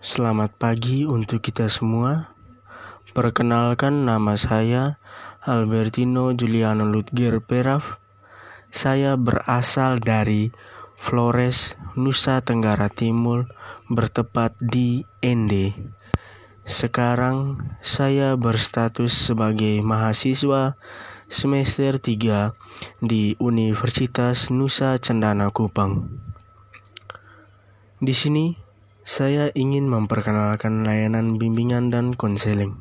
Selamat pagi untuk kita semua. Perkenalkan nama saya Albertino Juliano Ludger Peraf. Saya berasal dari Flores, Nusa Tenggara Timur, bertepat di Ende. Sekarang saya berstatus sebagai mahasiswa semester 3 di Universitas Nusa Cendana Kupang. Di sini saya ingin memperkenalkan layanan bimbingan dan konseling.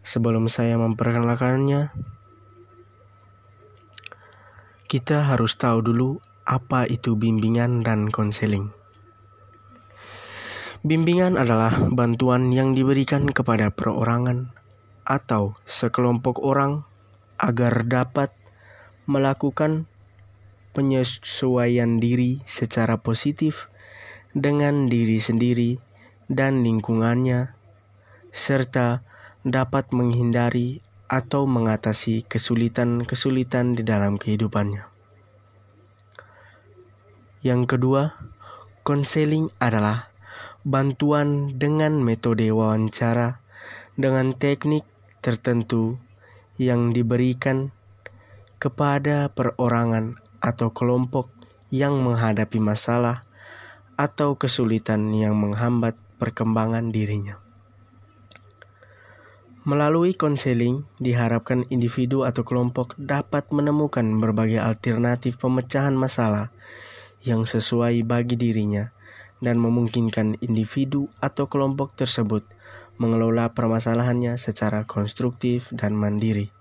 Sebelum saya memperkenalkannya, kita harus tahu dulu apa itu bimbingan dan konseling. Bimbingan adalah bantuan yang diberikan kepada perorangan atau sekelompok orang agar dapat melakukan penyesuaian diri secara positif dengan diri sendiri dan lingkungannya, serta dapat menghindari atau mengatasi kesulitan-kesulitan di dalam kehidupannya. Yang kedua, konseling adalah bantuan dengan metode wawancara dengan teknik tertentu yang diberikan kepada perorangan atau kelompok yang menghadapi masalah atau kesulitan yang menghambat perkembangan dirinya. Melalui konseling, diharapkan individu atau kelompok dapat menemukan berbagai alternatif pemecahan masalah yang sesuai bagi dirinya dan memungkinkan individu atau kelompok tersebut mengelola permasalahannya secara konstruktif dan mandiri.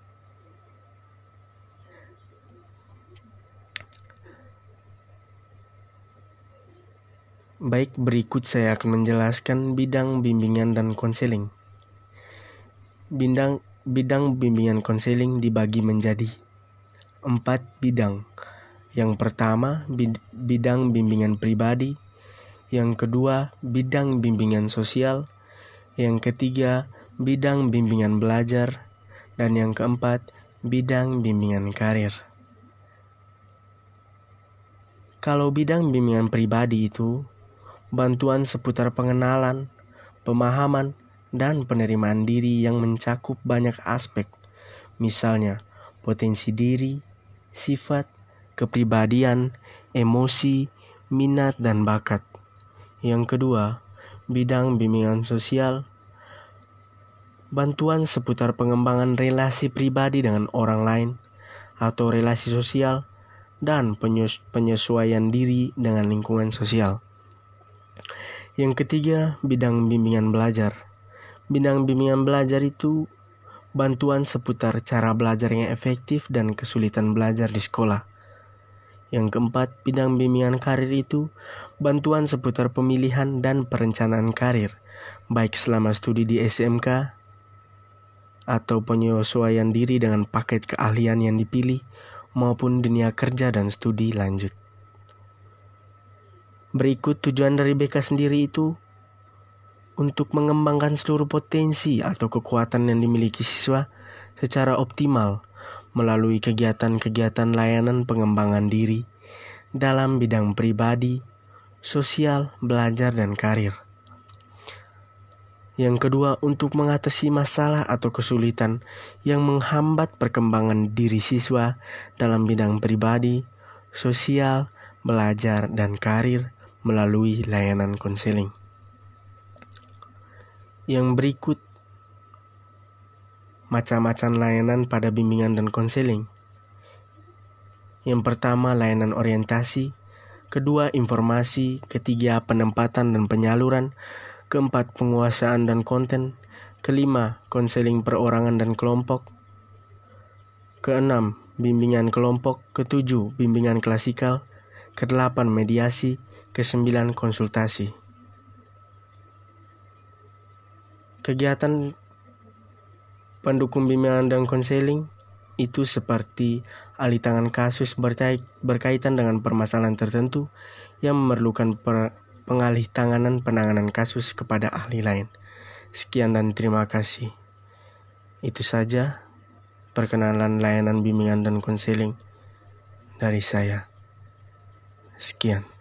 Baik, berikut saya akan menjelaskan bidang bimbingan dan konseling. Bidang bidang bimbingan konseling dibagi menjadi empat bidang. Yang pertama, bidang bimbingan pribadi. Yang kedua, bidang bimbingan sosial. Yang ketiga, bidang bimbingan belajar. Dan yang keempat, bidang bimbingan karir. Kalau bidang bimbingan pribadi itu bantuan seputar pengenalan, pemahaman, dan penerimaan diri yang mencakup banyak aspek, misalnya potensi diri, sifat, kepribadian, emosi, minat, dan bakat. Yang kedua, bidang bimbingan sosial, bantuan seputar pengembangan relasi pribadi dengan orang lain atau relasi sosial, dan penyesuaian diri dengan lingkungan sosial. Yang ketiga, bidang bimbingan belajar. Bidang bimbingan belajar itu bantuan seputar cara belajar yang efektif dan kesulitan belajar di sekolah. Yang keempat, bidang bimbingan karir itu bantuan seputar pemilihan dan perencanaan karir, baik selama studi di SMK atau penyesuaian diri dengan paket keahlian yang dipilih maupun dunia kerja dan studi lanjut. Berikut tujuan dari BK sendiri itu untuk mengembangkan seluruh potensi atau kekuatan yang dimiliki siswa secara optimal melalui kegiatan-kegiatan layanan pengembangan diri dalam bidang pribadi, sosial, belajar, dan karir. Yang kedua, untuk mengatasi masalah atau kesulitan yang menghambat perkembangan diri siswa dalam bidang pribadi, sosial, belajar, dan karir melalui layanan konseling. Yang berikut macam-macam layanan pada bimbingan dan konseling. Yang pertama, layanan orientasi, kedua, informasi, ketiga, penempatan dan penyaluran, keempat, penguasaan dan konten, kelima, konseling perorangan dan kelompok, keenam, bimbingan kelompok, ketujuh, bimbingan klasikal, kedelapan, mediasi, Kesembilan konsultasi. Kegiatan pendukung bimbingan dan konseling itu seperti alih tangan kasus berkaitan dengan permasalahan tertentu yang memerlukan pengalih tanganan penanganan kasus kepada ahli lain. Sekian dan terima kasih. Itu saja perkenalan layanan bimbingan dan konseling dari saya. Sekian.